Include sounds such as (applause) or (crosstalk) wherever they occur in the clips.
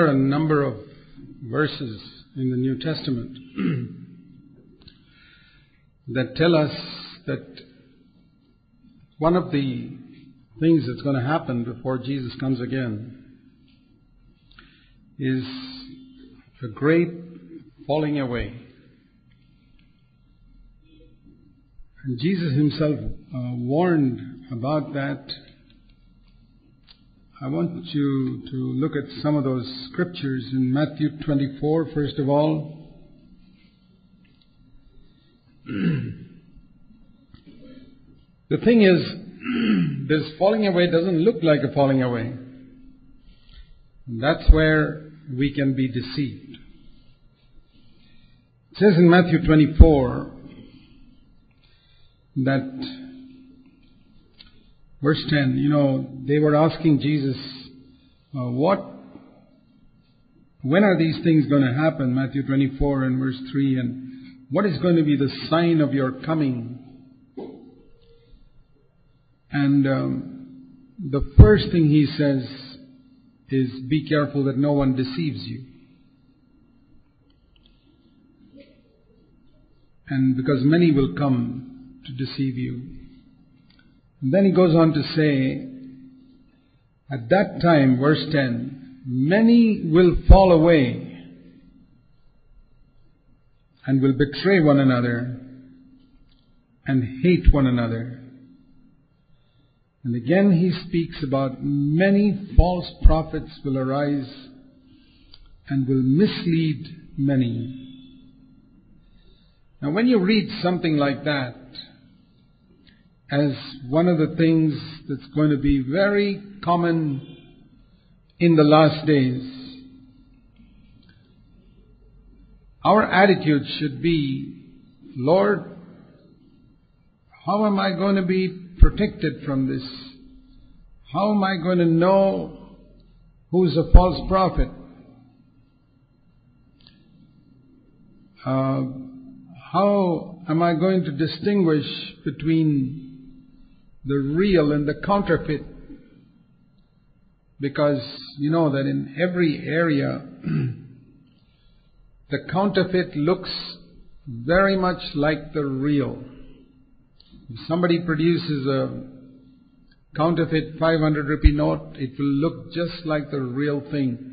are a number of verses in the New Testament (clears throat) that tell us that one of the things that's going to happen before Jesus comes again is a great falling away. And Jesus himself uh, warned about that. I want you to look at some of those scriptures in Matthew 24, first of all. (clears throat) the thing is, (clears throat) this falling away doesn't look like a falling away. That's where we can be deceived. It says in Matthew 24 that verse 10, you know, they were asking Jesus, uh, what, when are these things going to happen? Matthew 24 and verse 3, and what is going to be the sign of your coming? And um, the first thing he says is, be careful that no one deceives you. And because many will come to deceive you. Then he goes on to say, at that time, verse 10, many will fall away and will betray one another and hate one another. And again he speaks about many false prophets will arise and will mislead many. Now when you read something like that, as one of the things that's going to be very common in the last days, our attitude should be, Lord, how am I going to be protected from this? How am I going to know who's a false prophet? Uh, how am I going to distinguish between the real and the counterfeit? Because you know that in every area, (clears throat) the counterfeit looks very much like the real. If somebody produces a counterfeit 500 rupee note, it will look just like the real thing.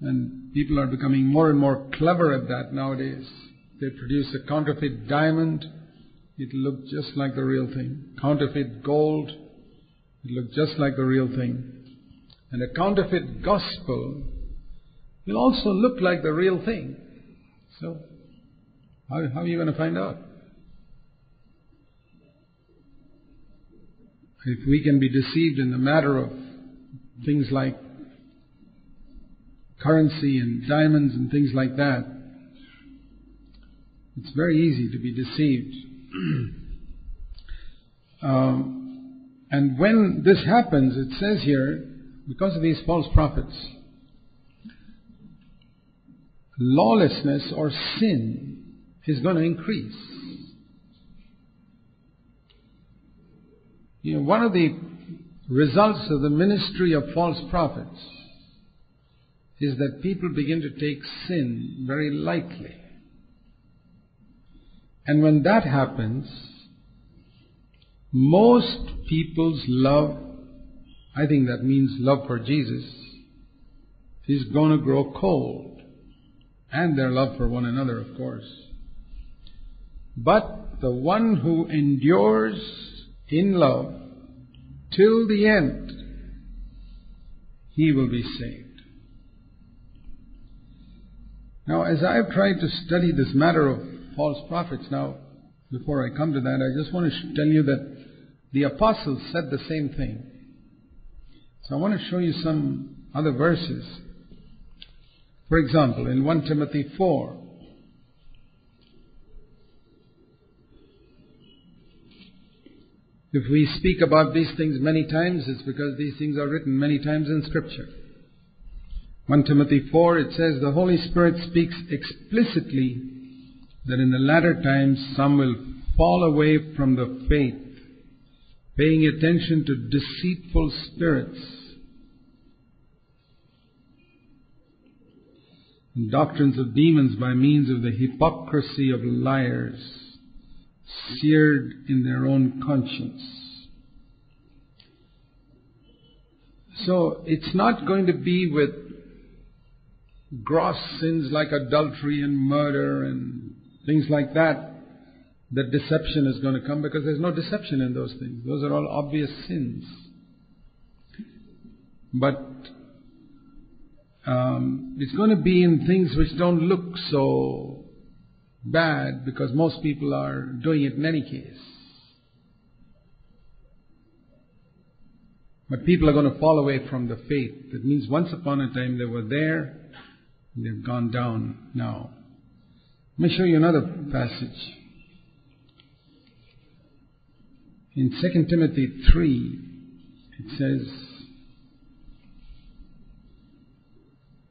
And people are becoming more and more clever at that nowadays. They produce a counterfeit diamond, it will look just like the real thing. Counterfeit gold, it will look just like the real thing. And a counterfeit gospel will also look like the real thing. So, how, how are you going to find out? If we can be deceived in the matter of things like currency and diamonds and things like that, it's very easy to be deceived. (clears throat) um, and when this happens, it says here, because of these false prophets, lawlessness or sin is going to increase. You know, one of the results of the ministry of false prophets is that people begin to take sin very lightly. And when that happens, most people's love, I think that means love for Jesus, is going to grow cold. And their love for one another, of course. But the one who endures in love till the end, he will be saved. Now, as I have tried to study this matter of false prophets, now, before I come to that, I just want to tell you that the apostles said the same thing. So I want to show you some other verses. For example, in 1 Timothy 4, If we speak about these things many times, it's because these things are written many times in Scripture. 1 Timothy 4, it says, The Holy Spirit speaks explicitly that in the latter times some will fall away from the faith, paying attention to deceitful spirits and doctrines of demons by means of the hypocrisy of liars, seared in their own conscience. So it's not going to be with gross sins like adultery and murder and things like that that deception is going to come because there's no deception in those things. Those are all obvious sins. But um, it's going to be in things which don't look so bad because most people are doing it in any case. But people are going to fall away from the faith. That means once upon a time they were there, they've gone down now. Let me show you another passage. In 2 Timothy 3, it says,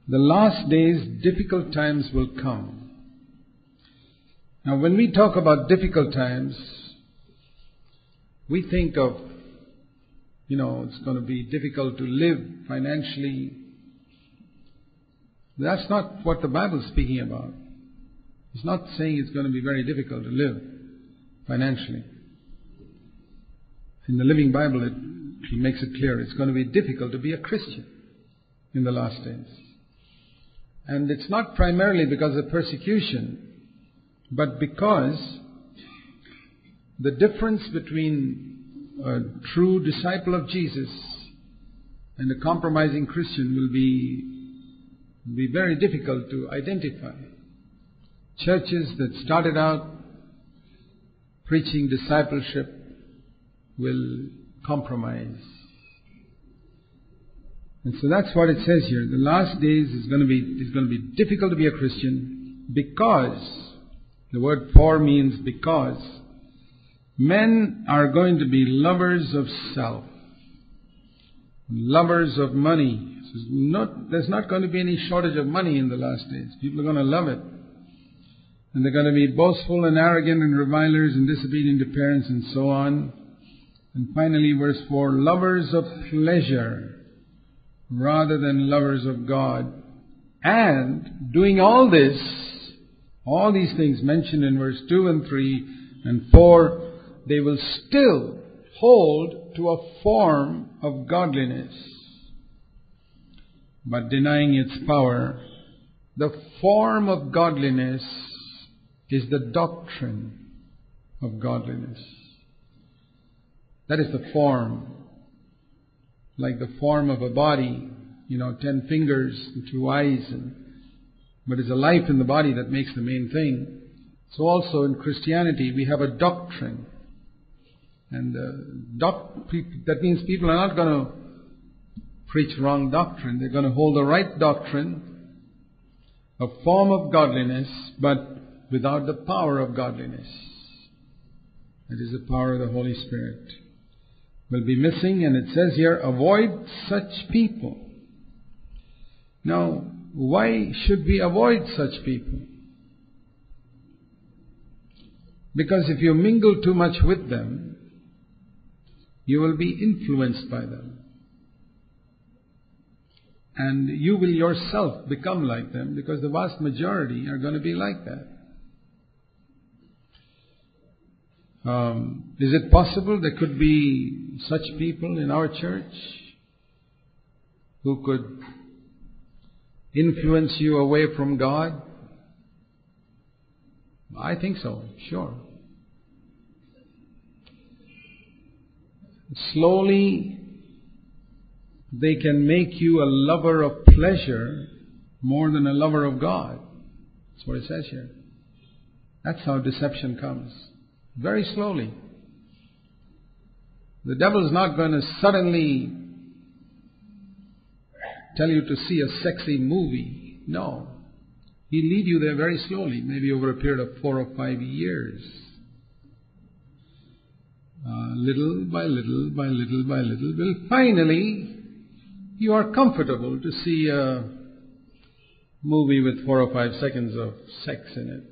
The last days, difficult times will come. Now, when we talk about difficult times, we think of, you know, it's going to be difficult to live financially. That's not what the Bible is speaking about. It's not saying it's going to be very difficult to live financially. In the Living Bible, it, makes it clear it's going to be difficult to be a Christian in the last days. And it's not primarily because of persecution, but because the difference between a true disciple of Jesus and a compromising Christian will be, be very difficult to identify. Churches that started out preaching discipleship will compromise and so that's what it says here. The last days is going to be, it's going to be difficult to be a Christian because, the word for means because, men are going to be lovers of self, lovers of money. So not, there's not going to be any shortage of money in the last days. People are going to love it. And they're going to be boastful and arrogant and revilers and disobedient to parents and so on. And finally, verse 4 lovers of pleasure rather than lovers of God. And doing all this, all these things mentioned in verse 2 and 3 and 4, they will still hold to a form of godliness. But denying its power, the form of godliness is the doctrine of godliness. That is the form like the form of a body, you know, ten fingers and two eyes, and, but it's a life in the body that makes the main thing. So also in Christianity we have a doctrine. And uh, doc- that means people are not going to preach wrong doctrine. They're going to hold the right doctrine, a form of godliness, but without the power of godliness. That is the power of the Holy Spirit will be missing, and it says here, avoid such people. Now, why should we avoid such people? Because if you mingle too much with them, you will be influenced by them. And you will yourself become like them because the vast majority are going to be like that. Um, is it possible there could be such people in our church who could influence you away from God? I think so, sure. Slowly, they can make you a lover of pleasure more than a lover of God. That's what it says here. That's how deception comes. Very slowly. The devil is not going to suddenly tell you to see a sexy movie. No. He'll lead you there very slowly, maybe over a period of four or five years. Uh, little by little by little by little, well, finally, you are comfortable to see a movie with four or five seconds of sex in it.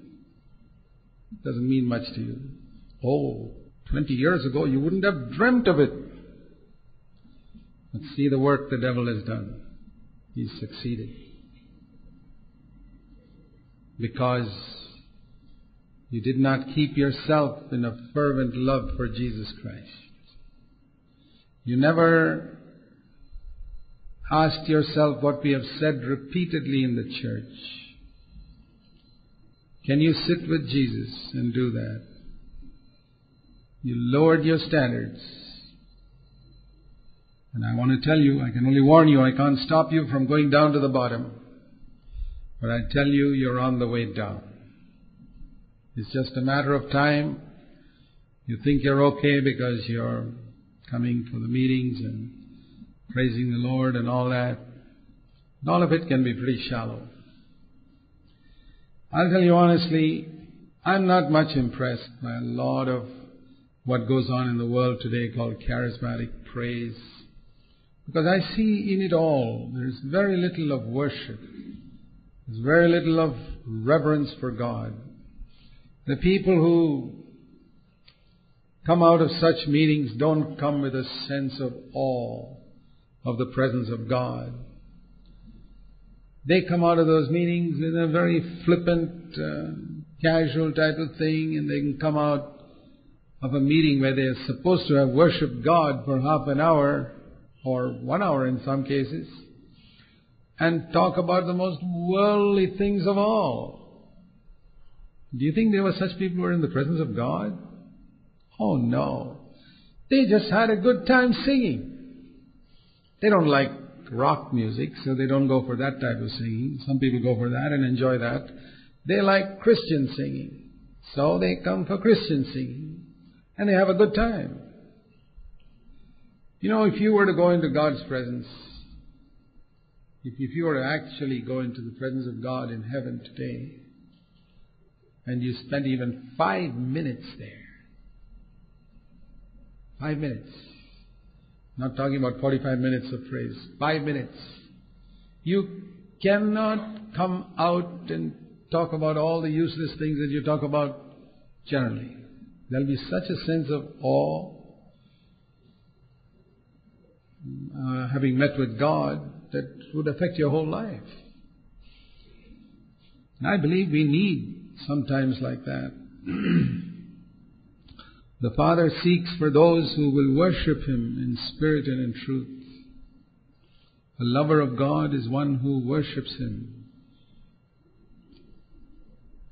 it. Doesn't mean much to you. Oh, 20 years ago you wouldn't have dreamt of it. But see the work the devil has done. He's succeeded. because you did not keep yourself in a fervent love for Jesus Christ. You never asked yourself what we have said repeatedly in the church. Can you sit with Jesus and do that? You lowered your standards. And I want to tell you, I can only warn you, I can't stop you from going down to the bottom. But I tell you, you're on the way down. It's just a matter of time. You think you're okay because you're coming for the meetings and praising the Lord and all that. All of it can be pretty shallow. I'll tell you honestly, I'm not much impressed by a lot of what goes on in the world today called charismatic praise. Because I see in it all, there's very little of worship. There's very little of reverence for God. The people who come out of such meetings don't come with a sense of awe of the presence of God. They come out of those meetings in a very flippant, uh, casual type of thing, and they can come out of a meeting where they are supposed to have worshipped God for half an hour, or one hour in some cases, and talk about the most worldly things of all. Do you think there were such people who were in the presence of God? Oh no. They just had a good time singing. They don't like rock music, so they don't go for that type of singing. Some people go for that and enjoy that. They like Christian singing, so they come for Christian singing. And they have a good time. You know, if you were to go into God's presence, if, if you were to actually go into the presence of God in heaven today, and you spend even five minutes there, five minutes, not talking about 45 minutes of praise, five minutes, you cannot come out and talk about all the useless things that you talk about generally. There'll be such a sense of awe, uh, having met with God, that would affect your whole life. And I believe we need sometimes like that. (clears throat) the Father seeks for those who will worship Him in spirit and in truth. A lover of God is one who worships Him.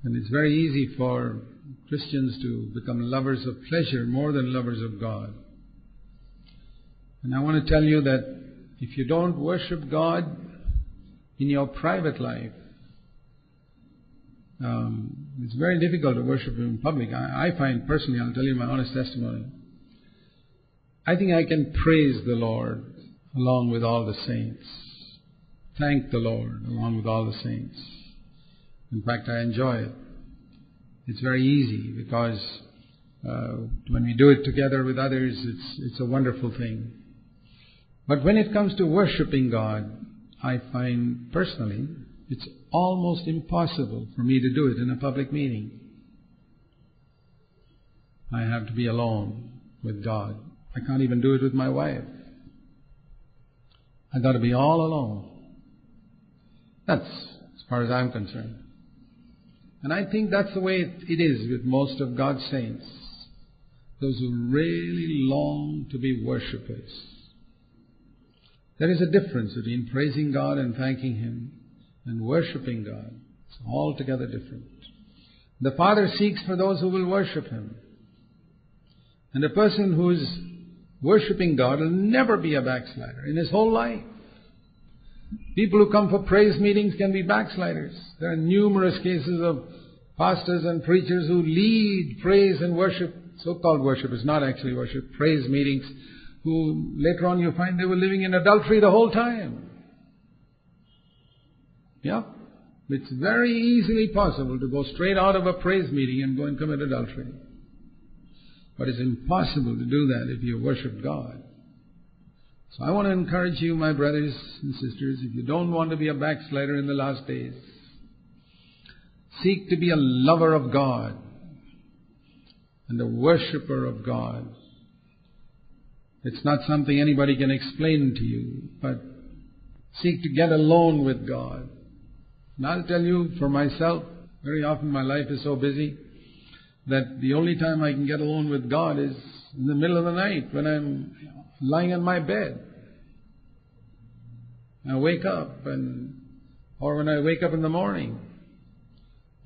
And it's very easy for Christians to become lovers of pleasure more than lovers of God. And I want to tell you that if you don't worship God in your private life, um, it's very difficult to worship Him in public. I, I find personally, I'll tell you my honest testimony. I think I can praise the Lord along with all the saints. Thank the Lord along with all the saints. In fact, I enjoy it. It's very easy because uh, when we do it together with others, it's, it's a wonderful thing. But when it comes to worshipping God, I find personally it's almost impossible for me to do it in a public meeting. I have to be alone with God. I can't even do it with my wife. I've got to be all alone. That's as far as I'm concerned. And I think that's the way it is with most of God's saints. Those who really long to be worshippers. There is a difference between praising God and thanking Him and worshipping God. It's altogether different. The Father seeks for those who will worship Him. And a person who is worshipping God will never be a backslider in his whole life. People who come for praise meetings can be backsliders. There are numerous cases of pastors and preachers who lead praise and worship, so-called worship is not actually worship, praise meetings who later on you find they were living in adultery the whole time. Yeah? It's very easily possible to go straight out of a praise meeting and go and commit adultery. But it's impossible to do that if you worship God. So I want to encourage you, my brothers and sisters, if you don't want to be a backslider in the last days, seek to be a lover of God and a worshipper of God it's not something anybody can explain to you, but seek to get alone with God. And I'll tell you for myself, Very often my life is so busy that the only time I can get alone with God is in the middle of the night when I'm lying on my bed. I wake up and, or when I wake up in the morning.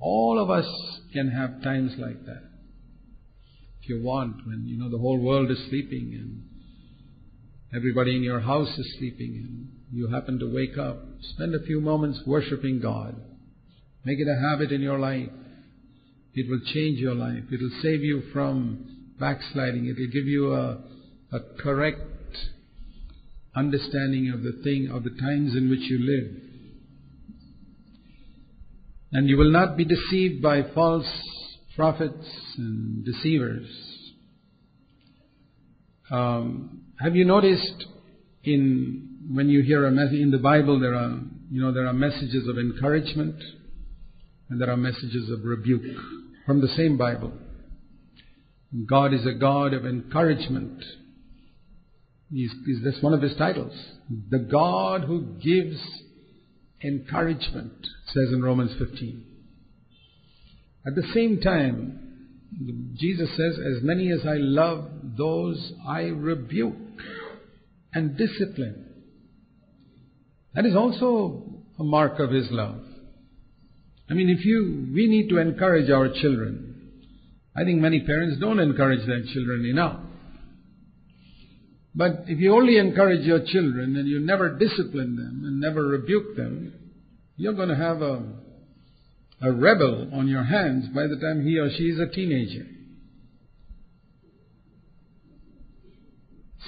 All of us can have times like that. If you want, when you know the whole world is sleeping and everybody in your house is sleeping and you happen to wake up, spend a few moments worshiping God. Make it a habit in your life. It will change your life. It will save you from backsliding. It will give you a, a correct understanding of the thing, of the times in which you live. And you will not be deceived by false prophets and deceivers. Um, have you noticed in when you hear a message in the Bible, there are you know there are messages of encouragement and there are messages of rebuke from the same Bible. God is a God of encouragement He's, that's one of his titles. The God who gives encouragement, says in Romans 15. At the same time, Jesus says, As many as I love, those I rebuke and discipline. That is also a mark of his love. I mean, if you, we need to encourage our children. I think many parents don't encourage their children enough. But if you only encourage your children and you never discipline them and never rebuke them, you're going to have a, a rebel on your hands by the time he or she is a teenager.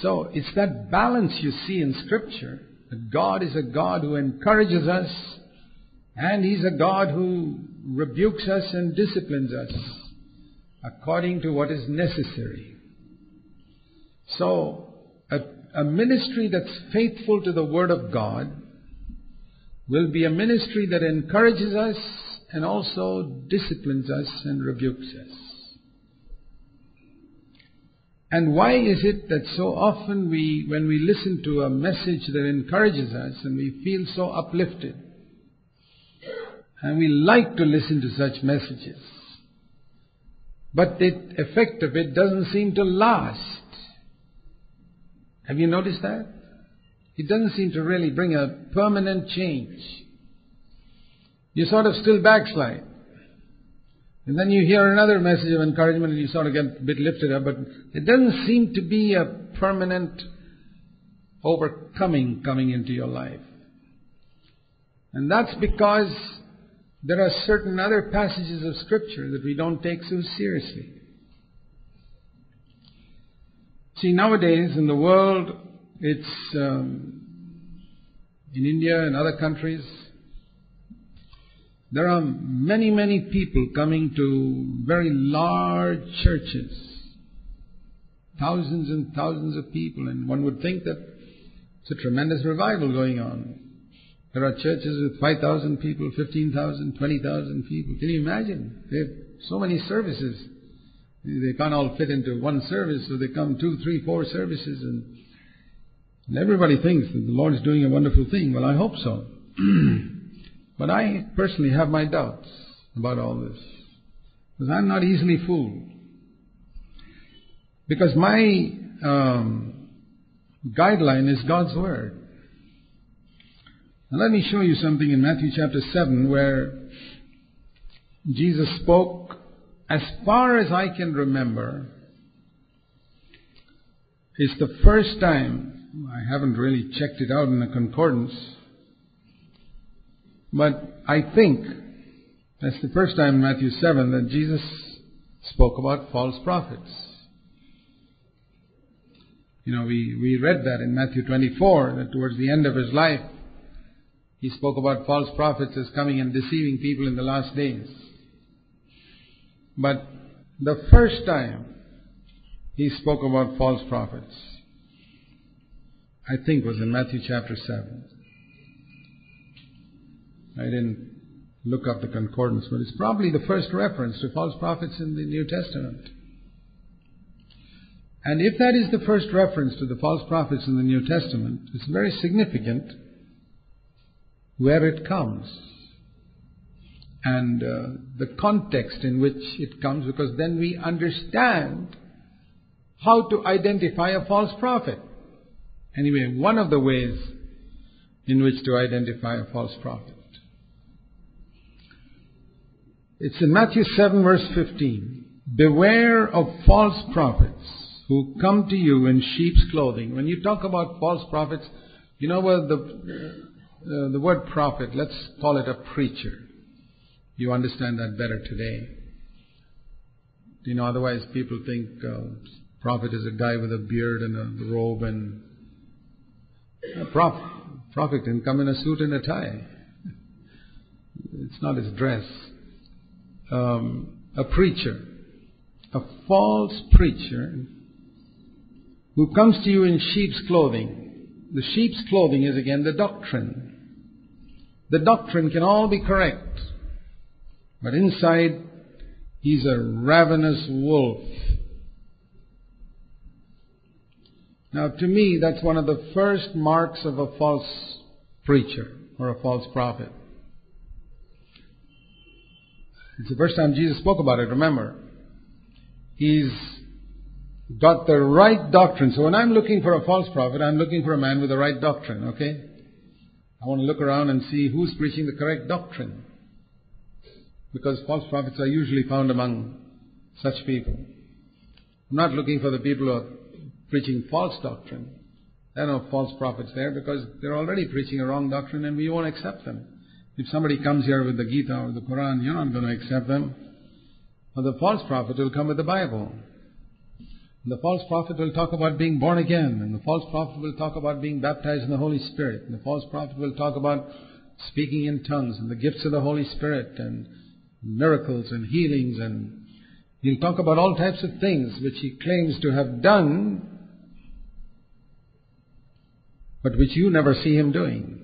So it's that balance you see in Scripture that God is a God who encourages us and He's a God who rebukes us and disciplines us according to what is necessary. So a, ministry that's faithful to the Word of God will be a ministry that encourages us and also disciplines us and rebukes us. And why is it that so often we, when we listen to a message that encourages us and we feel so uplifted, and we like to listen to such messages, but the effect of it doesn't seem to last. Have you noticed that? It doesn't seem to really bring a permanent change. You sort of still backslide. And then you hear another message of encouragement and you sort of get a bit lifted up, but it doesn't seem to be a permanent overcoming coming into your life. And that's because there are certain other passages of Scripture that we don't take so seriously. See, nowadays in the world, it's um, in India and other countries, there are many, many people coming to very large churches. Thousands and thousands of people, and one would think that it's a tremendous revival going on. There are churches with 5,000 people, 15,000, 20,000 people. Can you imagine? They have so many services. They can't all fit into one service, so they come two, three, four services, and, everybody thinks that the Lord is doing a wonderful thing. Well, I hope so. (clears throat) but I personally have my doubts about all this. Because I'm not easily fooled. Because my um, guideline is God's Word. Now let me show you something in Matthew chapter 7 where Jesus spoke as far as I can remember, is the first time, I haven't really checked it out in a concordance, but I think that's the first time in Matthew 7 that Jesus spoke about false prophets. You know, we, we read that in Matthew 24, that towards the end of his life, he spoke about false prophets as coming and deceiving people in the last days. But the first time he spoke about false prophets, I think was in Matthew chapter 7. I didn't look up the concordance, but it's probably the first reference to false prophets in the New Testament. And if that is the first reference to the false prophets in the New Testament, it's very significant where it comes. And uh, the context in which it comes because then we understand how to identify a false prophet. Anyway, one of the ways in which to identify a false prophet. It's in Matthew 7 verse 15. Beware of false prophets who come to you in sheep's clothing. When you talk about false prophets, you know what the, uh, the word prophet, let's call it a preacher. You understand that better today. You know, otherwise people think uh, prophet is a guy with a beard and a robe and a prophet, prophet can come in a suit and a tie. It's not his dress. Um, a preacher, a false preacher who comes to you in sheep's clothing. The sheep's clothing is again the doctrine. The doctrine can all be correct, but inside he's a ravenous wolf. Now, to me, that's one of the first marks of a false preacher or a false prophet. It's the first time Jesus spoke about it, remember. He's got the right doctrine. So when I'm looking for a false prophet, I'm looking for a man with the right doctrine, okay? I want to look around and see who's preaching the correct doctrine. Because false prophets are usually found among such people. I'm not looking for the people who are preaching false doctrine. There are no false prophets there because they're already preaching a wrong doctrine and we won't accept them. If somebody comes here with the Gita or the Quran, you're not going to accept them. Or the false prophet will come with the Bible. And the false prophet will talk about being born again, and the false prophet will talk about being baptized in the Holy Spirit, and the false prophet will talk about speaking in tongues and the gifts of the Holy Spirit and miracles and healings and he'll talk about all types of things which he claims to have done but which you never see him doing.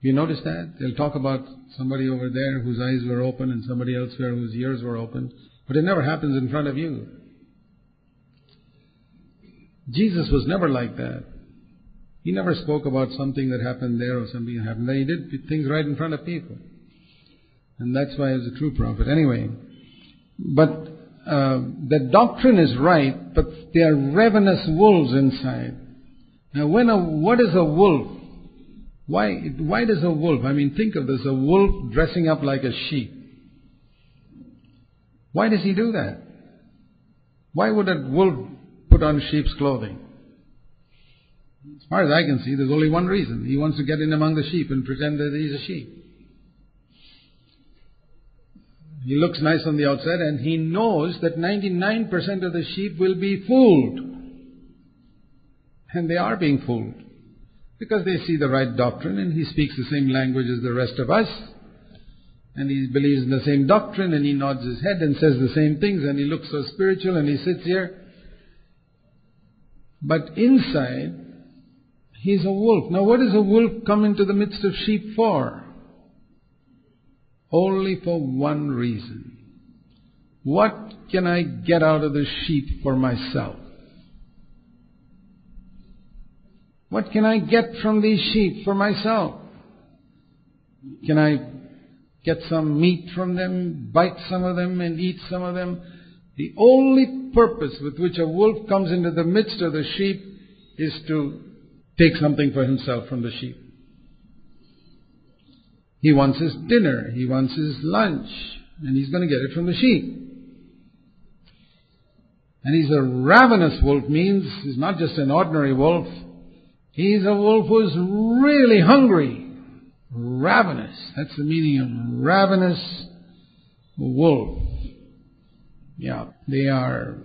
You notice that? They'll talk about somebody over there whose eyes were open and somebody elsewhere whose ears were open. But it never happens in front of you. Jesus was never like that. He never spoke about something that happened there or something that happened there. He did things right in front of people. And that's why he was a true prophet. Anyway, but uh, the doctrine is right, but they are ravenous wolves inside. Now, when a, what is a wolf? Why, why does a wolf, I mean, think of this, a wolf dressing up like a sheep. Why does he do that? Why would a wolf put on sheep's clothing? As far as I can see, there's only one reason. He wants to get in among the sheep and pretend that he's a sheep. He looks nice on the outside and he knows that 99% of the sheep will be fooled. And they are being fooled. Because they see the right doctrine and he speaks the same language as the rest of us and he believes in the same doctrine and he nods his head and says the same things and he looks so spiritual and he sits here. But inside, he's a wolf. Now, what does a wolf come into the midst of sheep for? Only for one reason. What can I get out of the sheep for myself? What can I get from these sheep for myself? Can I get some meat from them, bite some of them, and eat some of them. The only purpose with which a wolf comes into the midst of the sheep is to take something for himself from the sheep. He wants his dinner, he wants his lunch, and he's going to get it from the sheep. And he's a ravenous wolf means he's not just an ordinary wolf. He's a wolf who's really hungry ravenous. That's the meaning of ravenous wolf. Yeah, they are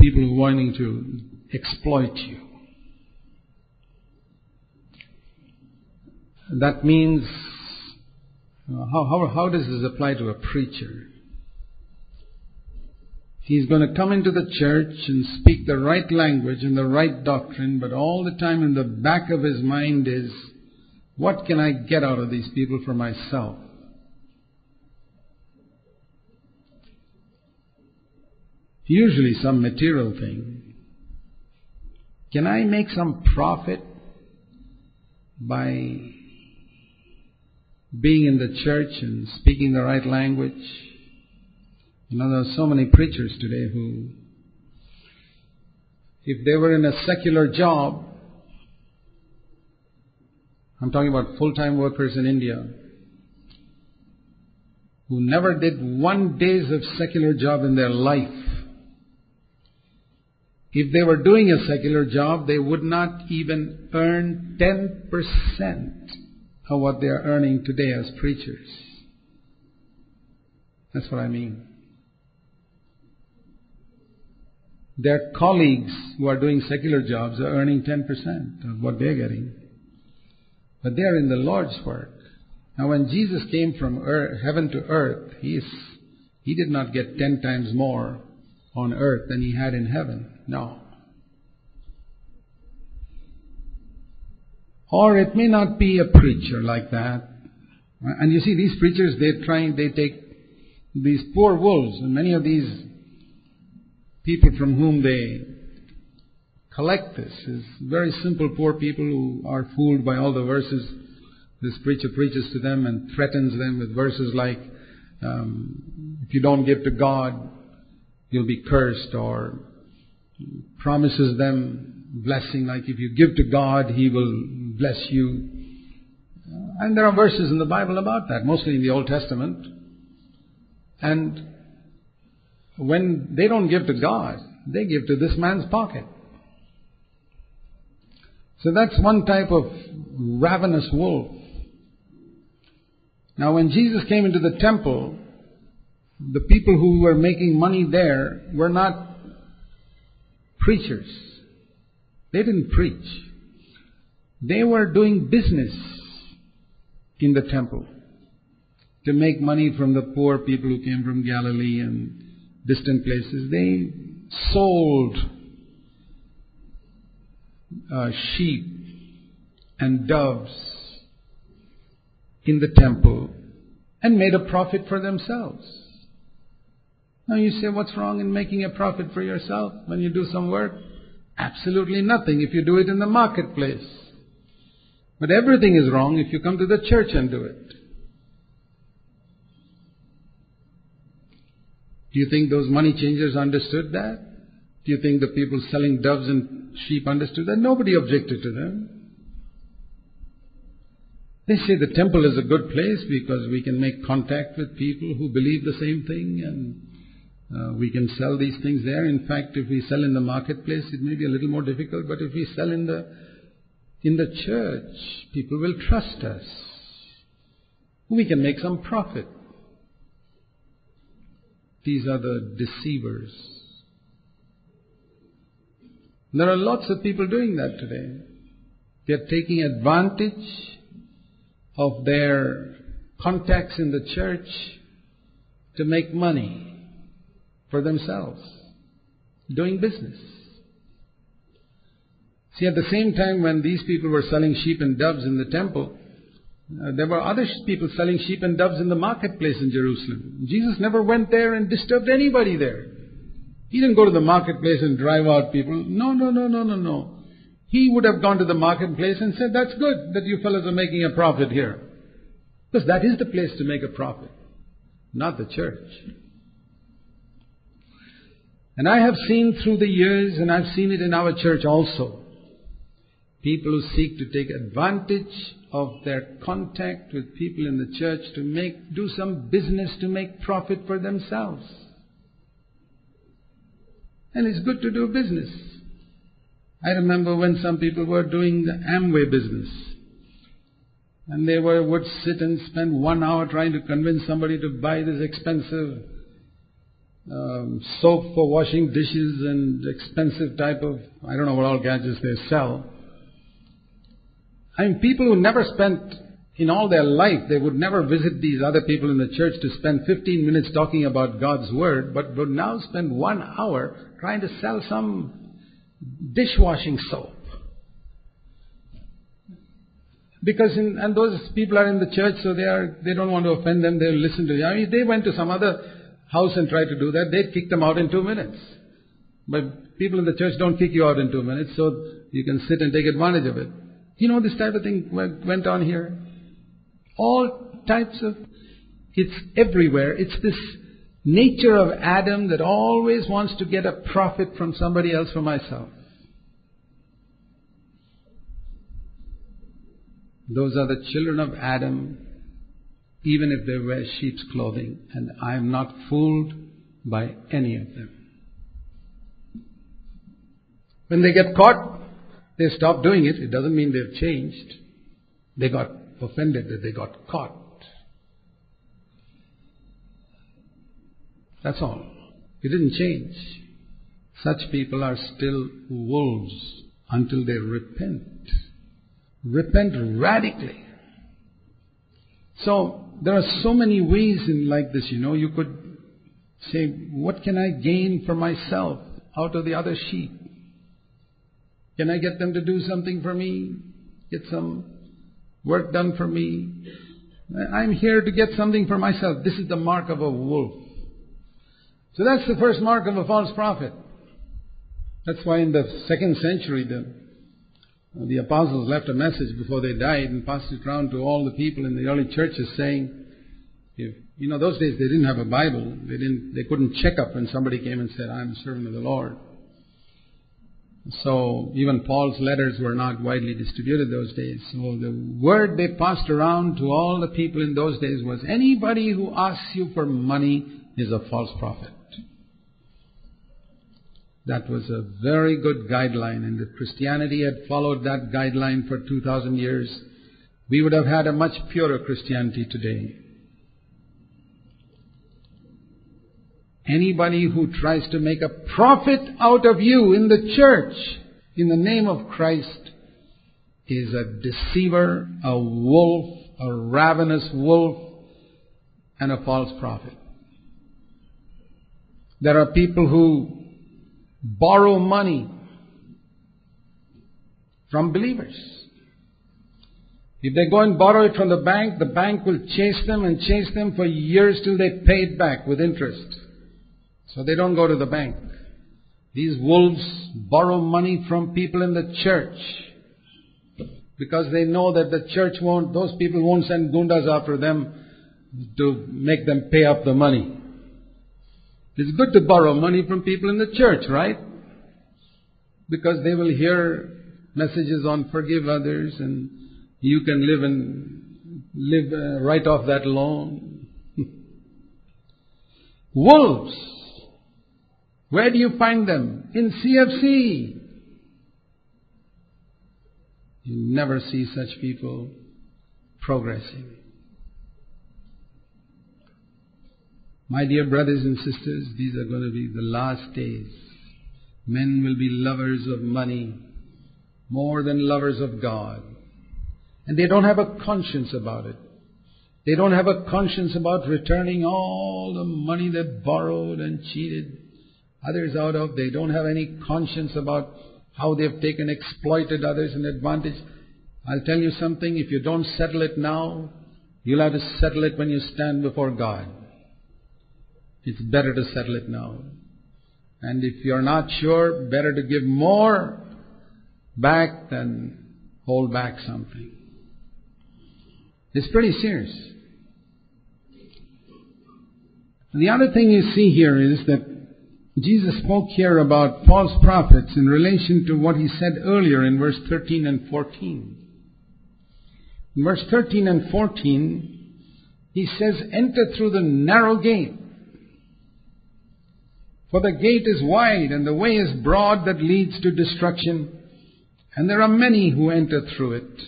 people wanting to exploit you. That means, uh, how, how, how does this apply to a preacher? He's going to come into the church and speak the right language and the right doctrine, but all the time in the back of his mind is, what can I get out of these people for myself? Usually some material thing. Can I make some profit by being in the church and speaking the right language? You know, there are so many preachers today who, if they were in a secular job, I'm talking about full-time workers in India, who never did one day's of secular job in their life, if they were doing a secular job, they would not even earn 10% of what they are earning today as preachers. That's what I mean. Their colleagues who are doing secular jobs are earning 10% of what they're getting. But they are in the Lord's work. Now when Jesus came from earth, heaven to earth, he, did not get 10 times more on earth than he had in heaven. No. Or it may not be a preacher like that. And you see, these preachers, they try, they take these poor wolves, and many of these people from whom they collect this is very simple poor people who are fooled by all the verses this preacher preaches to them and threatens them with verses like, um, if you don't give to God, you'll be cursed, or promises them blessing like if you give to God, He will bless you. And there are verses in the Bible about that, mostly in the Old Testament. And when they don't give to God, they give to this man's pocket. So that's one type of ravenous wolf. Now when Jesus came into the temple, the people who were making money there were not preachers. They didn't preach. They were doing business in the temple to make money from the poor people who came from Galilee and distant places. They sold uh, sheep and doves in the temple and made a profit for themselves. Now you say, what's wrong in making a profit for yourself when you do some work? Absolutely nothing if you do it in the marketplace. But everything is wrong if you come to the church and do it. Do you think those money changers understood that? Do you think the people selling doves and sheep understood that? Nobody objected to them. They say the temple is a good place because we can make contact with people who believe the same thing and Uh, we can sell these things there. In fact, if we sell in the marketplace, it may be a little more difficult, but if we sell in the in the church, people will trust us. We can make some profit. These are the deceivers. There are lots of people doing that today. They are taking advantage of their contacts in the church to make money for themselves, doing business. See, at the same time when these people were selling sheep and doves in the temple, uh, there were other people selling sheep and doves in the marketplace in Jerusalem. Jesus never went there and disturbed anybody there. He didn't go to the marketplace and drive out people. No, no, no, no, no, no. He would have gone to the marketplace and said, That's good that you fellows are making a profit here. Because that is the place to make a profit, not the church. And I have seen through the years, and I've seen it in our church also, people who seek to take advantage of their contact with people in the church to make, do some business to make profit for themselves. And it's good to do business. I remember when some people were doing the Amway business. And they were, would sit and spend one hour trying to convince somebody to buy this expensive Um, soap for washing dishes and expensive type of, I don't know what all gadgets they sell. I mean, people who never spent in all their life, they would never visit these other people in the church to spend 15 minutes talking about God's Word, but would now spend one hour trying to sell some dishwashing soap. Because in, and those people are in the church, so they are they don't want to offend them. They'll listen to you. I mean, they went to some other house and try to do that. They'd kick them out in two minutes. But people in the church don't kick you out in two minutes, so you can sit and take advantage of it. You know this type of thing went on here? All types of, it's everywhere. It's this nature of Adam that always wants to get a profit from somebody else for myself. Those are the children of Adam, even if they wear sheep's clothing, and I am not fooled by any of them. When they get caught, they stop doing it. It doesn't mean they've changed. They got offended that they got caught. That's all. It didn't change. Such people are still wolves until they repent. Repent radically. So, there are so many ways in like this, you know. You could say, what can I gain for myself out of the other sheep? Can I get them to do something for me? Get some work done for me? I'm here to get something for myself. This is the mark of a wolf. So that's the first mark of a false prophet. That's why in the second century, the, the apostles left a message before they died and passed it around to all the people in the early churches saying, if, you know, those days they didn't have a Bible. They didn't, they couldn't check up when somebody came and said, I'm a servant of the Lord. So even Paul's letters were not widely distributed those days. So the word they passed around to all the people in those days was anybody who asks you for money is a false prophet. That was a very good guideline and if Christianity had followed that guideline for 2000 years, we would have had a much purer Christianity today. Anybody who tries to make a profit out of you in the church in the name of Christ is a deceiver, a wolf, a ravenous wolf, and a false prophet. There are people who borrow money from believers. If they go and borrow it from the bank, the bank will chase them and chase them for years till they pay it back with interest. So they don't go to the bank. These wolves borrow money from people in the church because they know that the church won't, those people won't send gundas after them to make them pay up the money. It's good to borrow money from people in the church, right? Because they will hear messages on forgive others and you can live and live uh, right off that loan. (laughs) Wolves where do you find them? In CFC. You never see such people progressing. My dear brothers and sisters, these are going to be the last days. Men will be lovers of money more than lovers of God. And they don't have a conscience about it. They don't have a conscience about returning all the money they borrowed and cheated others out of. They don't have any conscience about how they've taken, exploited others in advantage. I'll tell you something, if you don't settle it now, you'll have to settle it when you stand before God. It's better to settle it now. And if you're not sure, better to give more back than hold back something. It's pretty serious. The other thing you see here is that Jesus spoke here about false prophets in relation to what he said earlier in verse 13 and 14. In verse 13 and 14, he says, Enter through the narrow gate. For the gate is wide and the way is broad that leads to destruction, and there are many who enter through it.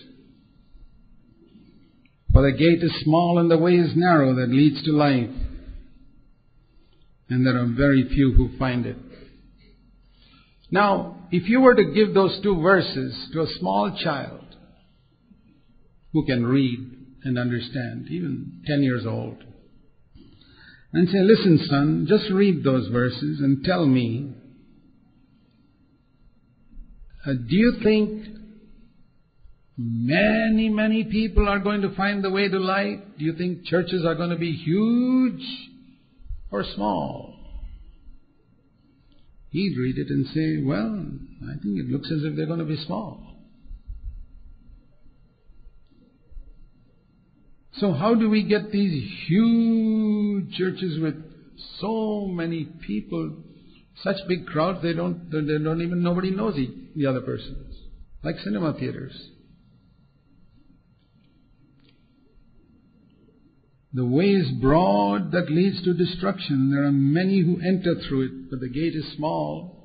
For the gate is small and the way is narrow that leads to life and there are very few who find it. Now, if you were to give those two verses to a small child who can read and understand, even 10 years old, and say, listen son, just read those verses and tell me, uh, do you think many, many people are going to find the way to light? Do you think churches are going to be huge? or small? He'd read it and say, well, I think it looks as if they're going to be small. So how do we get these huge churches with so many people, such big crowds, they don't, they don't even, nobody knows the other person. Like cinema theaters. The way is broad that leads to destruction. There are many who enter through it, but the gate is small.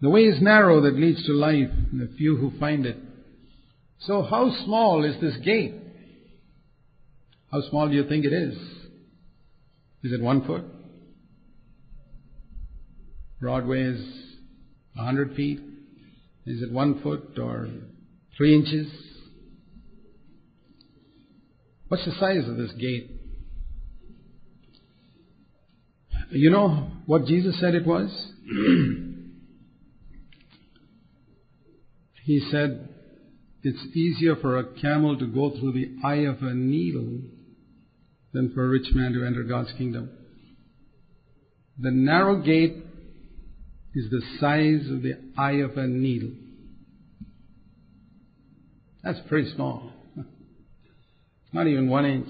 The way is narrow that leads to life, and the few who find it. So how small is this gate? How small do you think it is? Is it one foot? Broadway is a hundred feet? Is it one foot or three inches? What's the size of this gate? You know what Jesus said it was? (clears throat) he said, it's easier for a camel to go through the eye of a needle than for a rich man to enter God's kingdom. The narrow gate is the size of the eye of a needle. That's pretty small. (laughs) Not even one inch.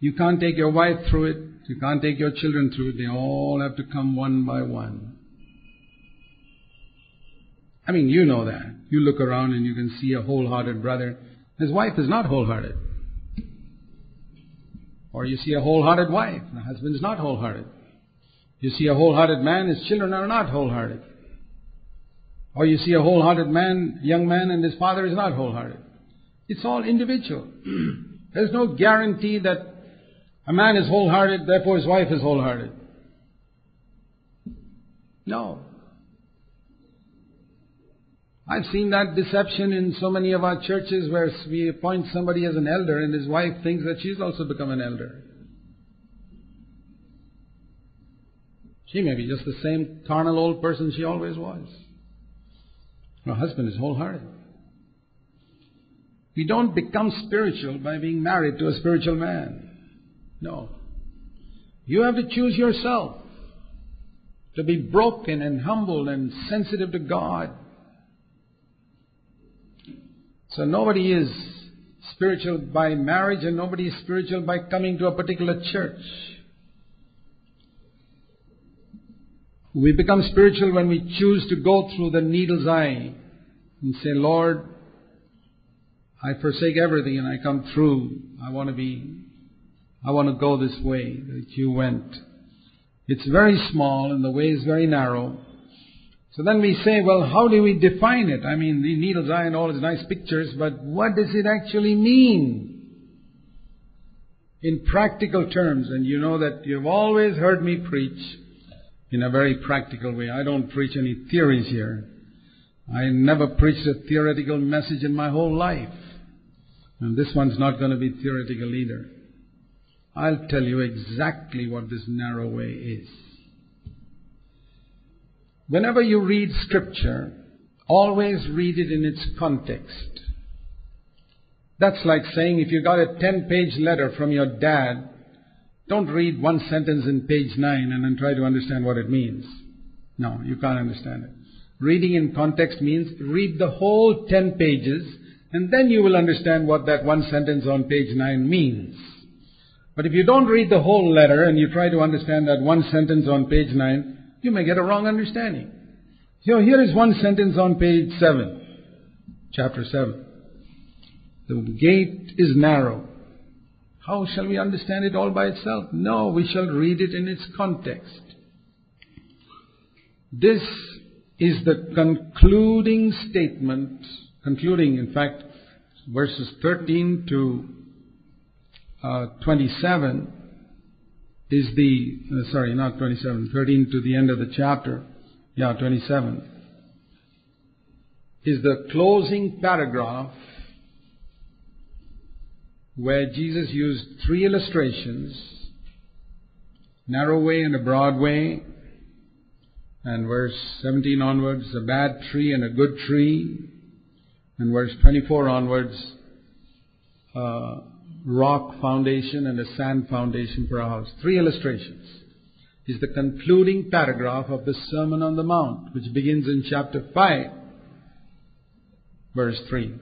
You can't take your wife through it. You can't take your children through it. They all have to come one by one. I mean, you know that. You look around and you can see a wholehearted brother his wife is not wholehearted. Or you see a wholehearted wife, the husband is not wholehearted. You see a wholehearted man, his children are not wholehearted. Or you see a wholehearted man, young man, and his father is not wholehearted. It's all individual. (clears throat) There's no guarantee that a man is wholehearted, therefore his wife is wholehearted. No. I've seen that deception in so many of our churches where we appoint somebody as an elder and his wife thinks that she's also become an elder. She may be just the same carnal old person she always was. Her husband is wholehearted. We don't become spiritual by being married to a spiritual man. No. You have to choose yourself to be broken and humble and sensitive to God so nobody is spiritual by marriage and nobody is spiritual by coming to a particular church. We become spiritual when we choose to go through the needle's eye and say, Lord, I forsake everything and I come through. I want to be, I want to go this way that you went. It's very small and the way is very narrow. So then we say, well, how do we define it? I mean, the needle's eye and all these nice pictures, but what does it actually mean? In practical terms, and you know that you've always heard me preach in a very practical way. I don't preach any theories here. I never preached a theoretical message in my whole life. And this one's not going to be theoretical either. I'll tell you exactly what this narrow way is. Whenever you read scripture, always read it in its context. That's like saying if you got a 10 page letter from your dad, don't read one sentence in page 9 and then try to understand what it means. No, you can't understand it. Reading in context means read the whole 10 pages and then you will understand what that one sentence on page 9 means. But if you don't read the whole letter and you try to understand that one sentence on page 9, you may get a wrong understanding. So here is one sentence on page 7, chapter 7. The gate is narrow. How shall we understand it all by itself? No, we shall read it in its context. This is the concluding statement, concluding, in fact, verses 13 to uh, 27 is the, uh, sorry, not 27, 13 to the end of the chapter, yeah, 27, is the closing paragraph where Jesus used three illustrations narrow way and a broad way, and verse 17 onwards, a bad tree and a good tree, and verse 24 onwards, uh, rock foundation and a sand foundation for a house. Three illustrations. is the concluding paragraph of the Sermon on the Mount, which begins in chapter 5, verse 3.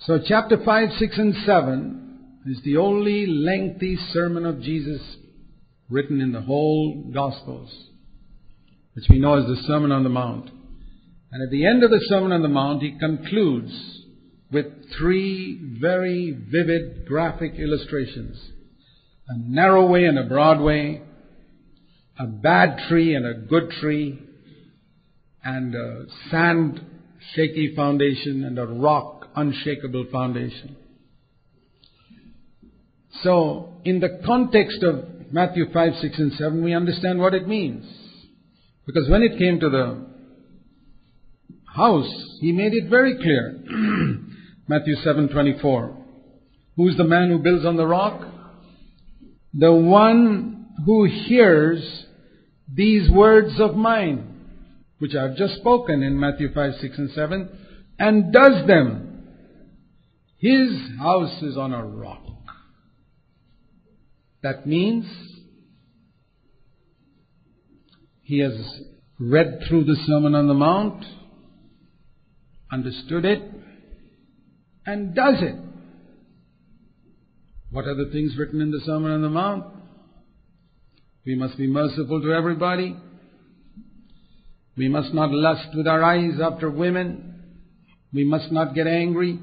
So, chapter 5, 6, and 7 is the only lengthy sermon of Jesus written in the whole Gospels, which we know as the Sermon on the Mount. And at the end of the Sermon on the Mount, he concludes three very vivid graphic illustrations a narrow way and a broad way, a bad tree and a good tree, and a sand shaky foundation and a rock unshakable foundation. So, in the context of Matthew 5, 6, and 7, we understand what it means. Because when it came to the house, he made it very clear. (clears throat) Matthew 7:24. Who is the man who builds on the rock? The one who hears these words of mine, which I have just spoken in Matthew 5, 6, and 7, and does them. His house is on a rock. That means he has read through the Sermon on the Mount, understood it, and does it. What are the things written in the Sermon on the Mount? We must be merciful to everybody. We must not lust with our eyes after women. We must not get angry.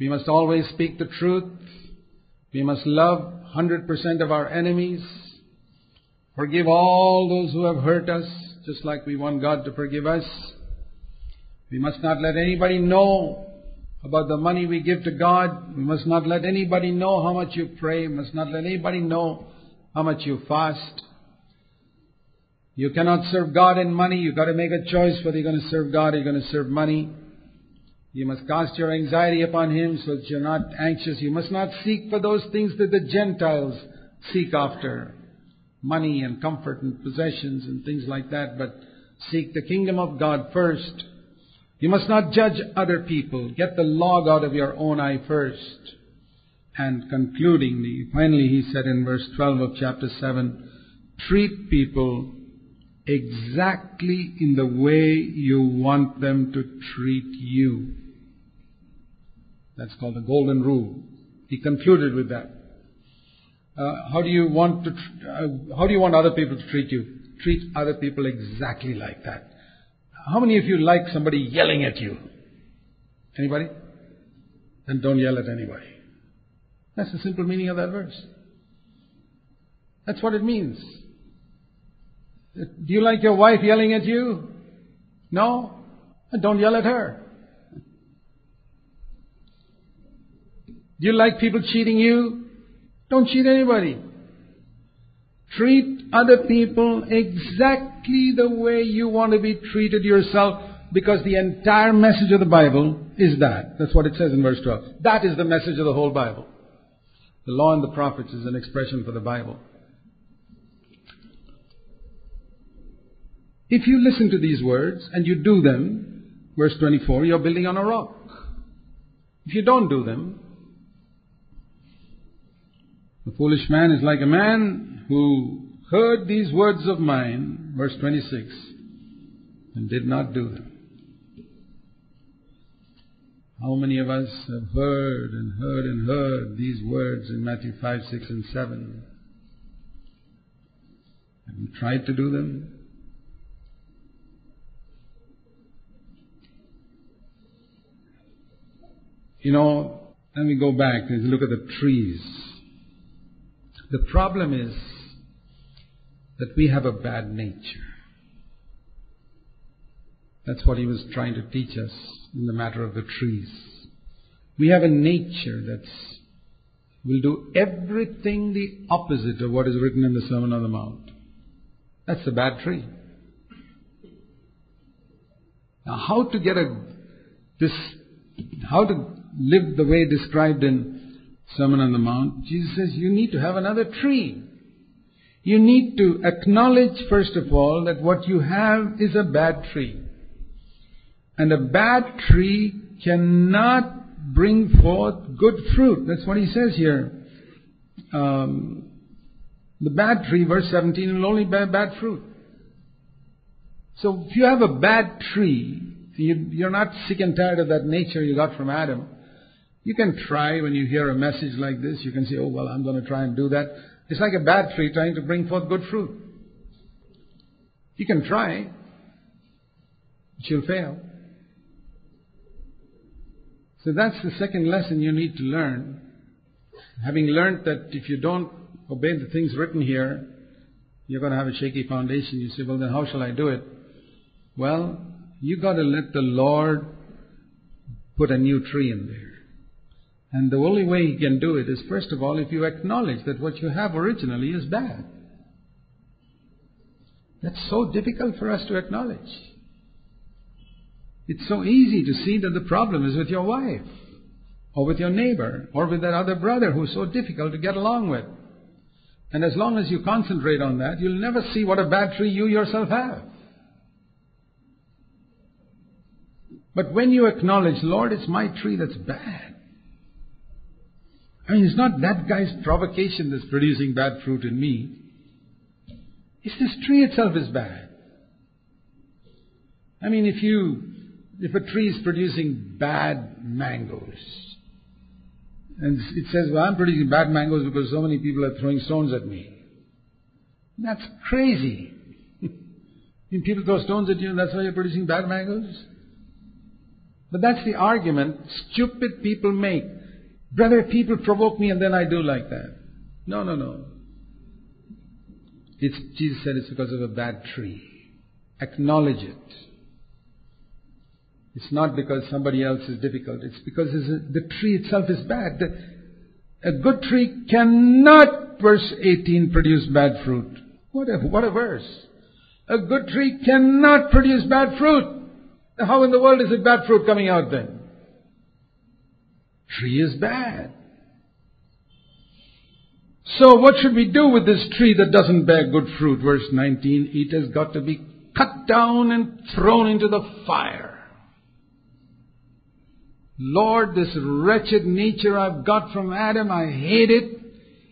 We must always speak the truth. We must love 100% of our enemies. Forgive all those who have hurt us, just like we want God to forgive us. We must not let anybody know about the money we give to God. We must not let anybody know how much you pray. We must not let anybody know how much you fast. You cannot serve God in money. You've got to make a choice whether you're going to serve God or you're going to serve money. You must cast your anxiety upon Him so that you're not anxious. You must not seek for those things that the Gentiles seek after. Money and comfort and possessions and things like that, but seek the kingdom of God first you must not judge other people. Get the log out of your own eye first. And concludingly, finally he said in verse 12 of chapter 7, treat people exactly in the way you want them to treat you. That's called the golden rule. He concluded with that. Uh, how do you want to? Uh, how do you want other people to treat you? Treat other people exactly like that. How many of you like somebody yelling at you? Anybody? Then don't yell at anybody. That's the simple meaning of that verse. That's what it means. Do you like your wife yelling at you? No? Then don't yell at her. Do you like people cheating you? Don't cheat anybody. Treat other people exactly the way you want to be treated yourself because the entire message of the Bible is that. That's what it says in verse 12. That is the message of the whole Bible. The law and the prophets is an expression for the Bible. If you listen to these words and you do them, verse 24, you're building on a rock. If you don't do them, the foolish man is like a man who heard these words of mine, verse 26, and did not do them. How many of us have heard and heard and heard these words in Matthew 5, 6, and 7? Have you tried to do them? You know, let me go back and look at the trees. The problem is that we have a bad nature. That's what he was trying to teach us in the matter of the trees. We have a nature that will do everything the opposite of what is written in the Sermon on the Mount. That's a bad tree. Now, how to get a this, how to live the way described in Sermon on the Mount, Jesus says you need to have another tree. You need to acknowledge, first of all, that what you have is a bad tree. And a bad tree cannot bring forth good fruit. That's what he says here. Um, The bad tree, verse 17, will only bear bad fruit. So if you have a bad tree, you're not sick and tired of that nature you got from Adam. You can try when you hear a message like this, you can say, oh, well, I'm going to try and do that. It's like a bad tree trying to bring forth good fruit. You can try, but you'll fail. So that's the second lesson you need to learn. Having learned that if you don't obey the things written here, you're going to have a shaky foundation. You say, well, then how shall I do it? Well, you got to let the Lord put a new tree in there. And the only way He can do it is, first of all, if you acknowledge that what you have originally is bad. That's so difficult for us to acknowledge. It's so easy to see that the problem is with your wife, or with your neighbor, or with that other brother who's so difficult to get along with. And as long as you concentrate on that, you'll never see what a bad tree you yourself have. But when you acknowledge, Lord, it's my tree that's bad. I mean, it's not that guy's provocation that's producing bad fruit in me. It's this tree itself is bad. I mean, if you, if a tree is producing bad mangoes, and it says, well, I'm producing bad mangoes because so many people are throwing stones at me. That's crazy. (laughs) I mean, people throw stones at you and that's why you're producing bad mangoes? But that's the argument stupid people make. Brother, people provoke me and then I do like that. No, no, no. It's, Jesus said it's because of a bad tree. Acknowledge it. It's not because somebody else is difficult. It's because the tree itself is bad. The, a good tree cannot, verse 18, produce bad fruit. What a, what a verse. A good tree cannot produce bad fruit. How in the world is it bad fruit coming out then? Tree is bad. So what should we do with this tree that doesn't bear good fruit? Verse 19, it has got to be cut down and thrown into the fire. Lord, this wretched nature I've got from Adam, I hate it.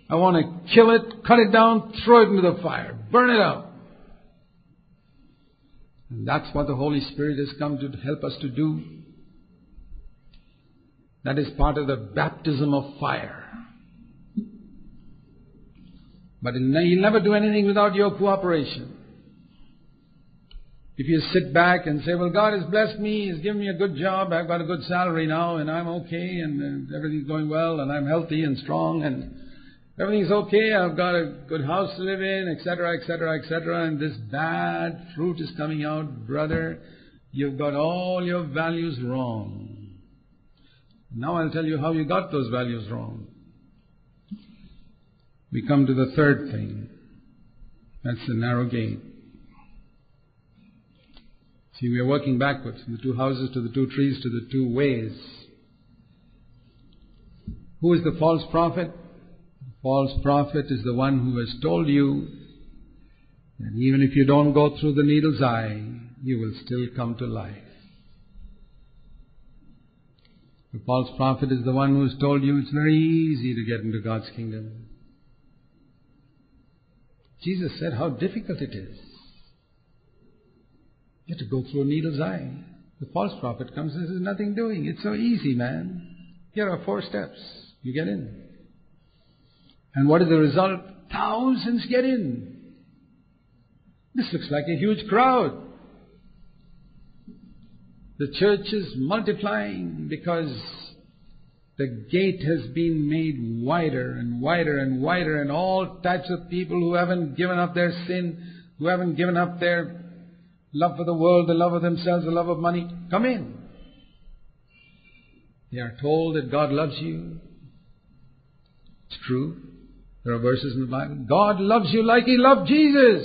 I want to kill it, cut it down, throw it into the fire, burn it up. And that's what the Holy Spirit has come to help us to do. That is part of the baptism of fire. But He'll never do anything without your cooperation. If you sit back and say, well, God has blessed me, He's given me a good job, I've got a good salary now, and I'm okay, and uh, everything's going well, and I'm healthy and strong, and Everything's okay, I've got a good house to live in, etc., etc., etc., and this bad fruit is coming out, brother. You've got all your values wrong. Now I'll tell you how you got those values wrong. We come to the third thing. That's the narrow gate. See, we are working backwards from the two houses to the two trees to the two ways. Who is the false prophet? The false prophet is the one who has told you that even if you don't go through the needle's eye, you will still come to life. The false prophet is the one who has told you it's very easy to get into God's kingdom. Jesus said how difficult it is. You have to go through a needle's eye. The false prophet comes and says, nothing doing. It's so easy, man. Here are four steps. You get in. And what is the result? Thousands get in. This looks like a huge crowd. The church is multiplying because the gate has been made wider and wider and wider, and all types of people who haven't given up their sin, who haven't given up their love for the world, the love of themselves, the love of money, come in. They are told that God loves you. It's true. There are verses in the Bible. God loves you like He loved Jesus.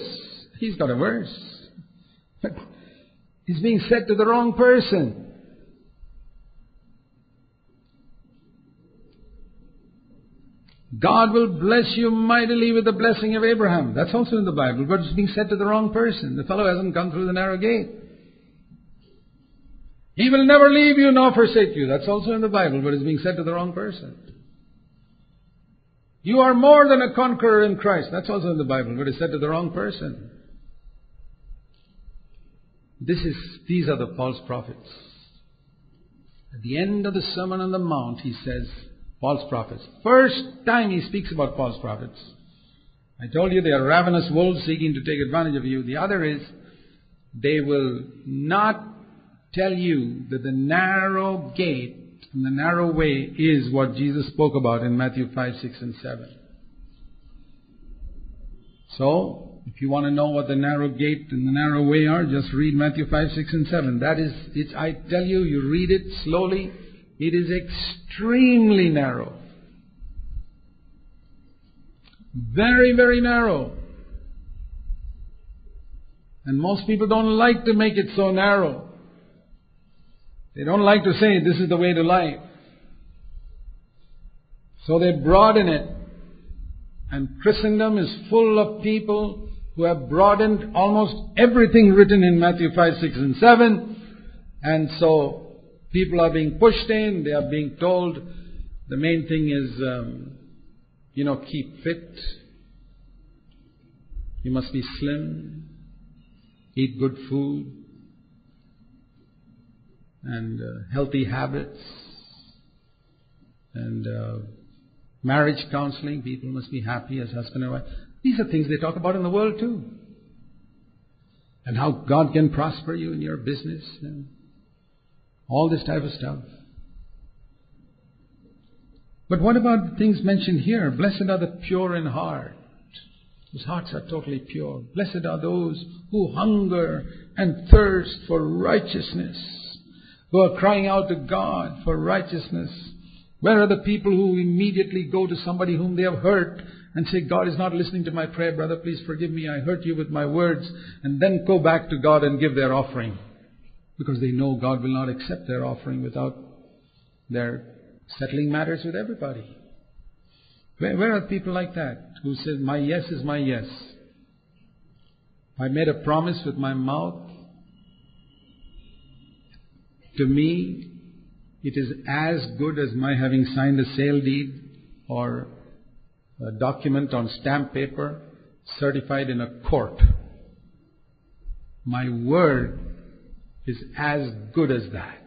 He's got a verse. It's being said to the wrong person. God will bless you mightily with the blessing of Abraham. That's also in the Bible, but it's being said to the wrong person. The fellow hasn't come through the narrow gate. He will never leave you nor forsake you. That's also in the Bible, but it's being said to the wrong person. You are more than a conqueror in Christ. That's also in the Bible, but it's said to the wrong person. This is, these are the false prophets. At the end of the Sermon on the Mount, he says, false prophets. First time he speaks about false prophets. I told you they are ravenous wolves seeking to take advantage of you. The other is, they will not tell you that the narrow gate and the narrow way is what Jesus spoke about in Matthew 5, 6, and 7. So, if you want to know what the narrow gate and the narrow way are, just read Matthew 5, 6, and 7. That is, it's, I tell you, you read it slowly, it is extremely narrow. Very, very narrow. And most people don't like to make it so narrow. They don't like to say this is the way to life. So they broaden it. And Christendom is full of people who have broadened almost everything written in Matthew 5, 6, and 7. And so people are being pushed in, they are being told the main thing is, um, you know, keep fit. You must be slim, eat good food, and uh, healthy habits and uh, marriage counseling. People must be happy as husband and wife. These are things they talk about in the world too. And how God can prosper you in your business and all this type of stuff. But what about the things mentioned here? Blessed are the pure in heart, whose hearts are totally pure. Blessed are those who hunger and thirst for righteousness who are crying out to God for righteousness? Where are the people who immediately go to somebody whom they have hurt and say, God is not listening to my prayer, brother, please forgive me, I hurt you with my words, and then go back to God and give their offering? Because they know God will not accept their offering without their settling matters with everybody. Where, where are people like that who say, My yes is my yes? I made a promise with my mouth to me, it is as good as my having signed a sale deed or a document on stamp paper certified in a court. My word is as good as that.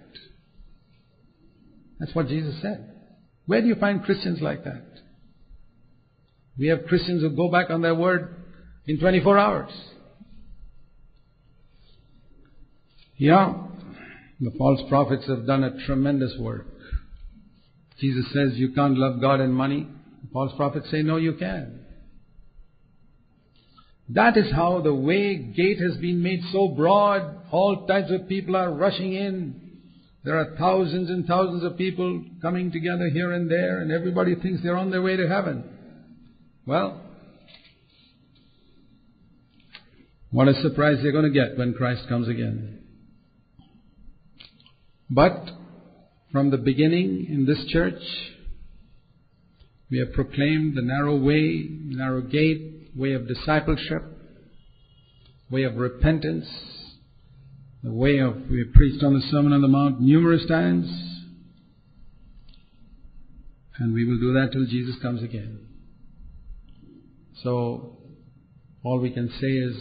That's what Jesus said. Where do you find Christians like that? We have Christians who go back on their word in 24 hours. Yeah, the false prophets have done a tremendous work. Jesus says you can't love God and money. False prophets say, no, you can. That is how the way gate has been made so broad. All types of people are rushing in. There are thousands and thousands of people coming together here and there, and everybody thinks they're on their way to heaven. Well, what a surprise they're going to get when Christ comes again. But from the beginning in this church, we have proclaimed the narrow way, narrow gate, way of discipleship, way of repentance, the way of, we have preached on the Sermon on the Mount numerous times, and we will do that till Jesus comes again. So, all we can say is,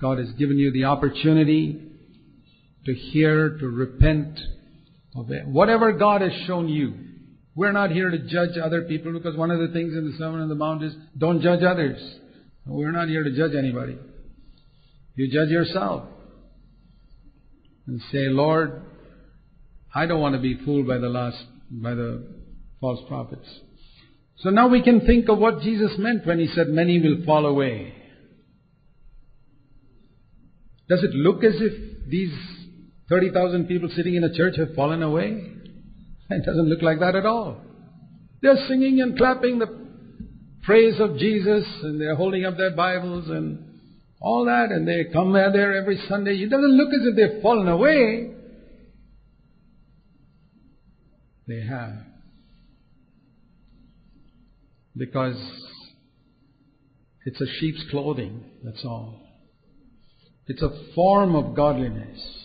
God has given you the opportunity to hear, to repent, of Whatever God has shown you. We're not here to judge other people because one of the things in the Sermon on the Mount is don't judge others. We're not here to judge anybody. You judge yourself. And say, Lord, I don't want to be fooled by the last, by the false prophets. So now we can think of what Jesus meant when he said many will fall away. Does it look as if these 30,000 people sitting in a church have fallen away? It doesn't look like that at all. They're singing and clapping the praise of Jesus and they're holding up their Bibles and all that and they come there every Sunday. It doesn't look as if they've fallen away. They have. Because it's a sheep's clothing, that's all. It's a form of godliness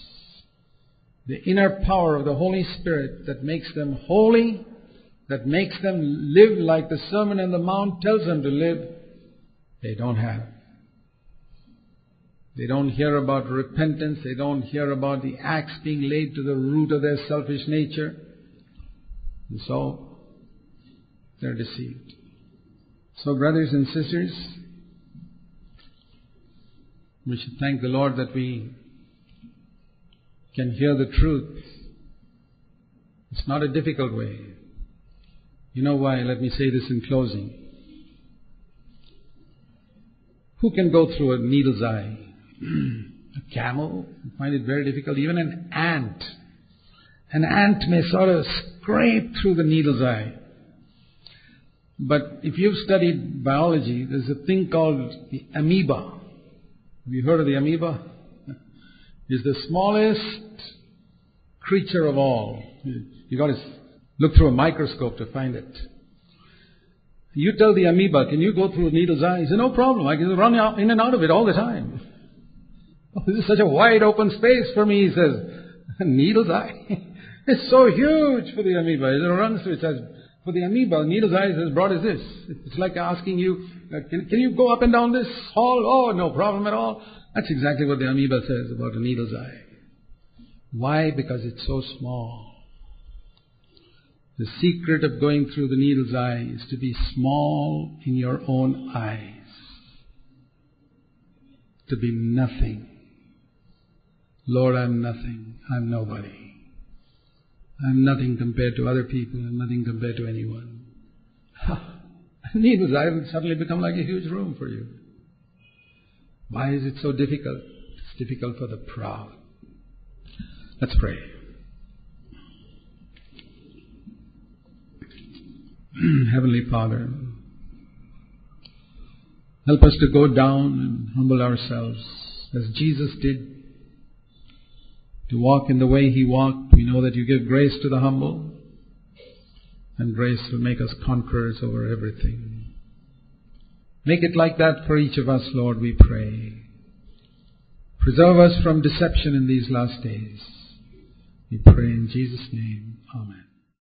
the inner power of the Holy Spirit that makes them holy that makes them live like the Sermon on the Mount tells them to live, they don't have. They don't hear about repentance. They don't hear about the axe being laid to the root of their selfish nature. And so, they're deceived. So, brothers and sisters, we should thank the Lord that we can hear the truth. It's not a difficult way. You know why? Let me say this in closing. Who can go through a needle's eye? (clears throat) a camel find it very difficult. Even an ant. An ant may sort of scrape through the needle's eye. But if you've studied biology, there's a thing called the amoeba. Have you heard of the amoeba? It's the smallest creature of all. You've got to look through a microscope to find it. You tell the amoeba, can you go through a needle's eye? He says, no problem. I can run in and out of it all the time. (laughs) This is such a wide open space for me, he says. A (laughs) needle's eye. (laughs) it's so huge for the amoeba. It runs through. It says, for the amoeba, needle's eye is as broad as this. It's like asking you, can, can you go up and down this hall? Oh, no problem at all. That's exactly what the amoeba says about a needle's eye. Why? Because it's so small. The secret of going through the needle's eye is to be small in your own eyes. To be nothing. Lord, I'm nothing. I'm nobody. I'm nothing compared to other people. I'm nothing compared to anyone. (laughs) Needless, I will suddenly become like a huge room for you. Why is it so difficult? It's difficult for the proud. Let's pray. (clears throat) Heavenly Father, help us to go down and humble ourselves as Jesus did to walk in the way he walked. We know that you give grace to the humble, and grace will make us conquerors over everything. Make it like that for each of us, Lord, we pray. Preserve us from deception in these last days. We pray in Jesus' name. Amen.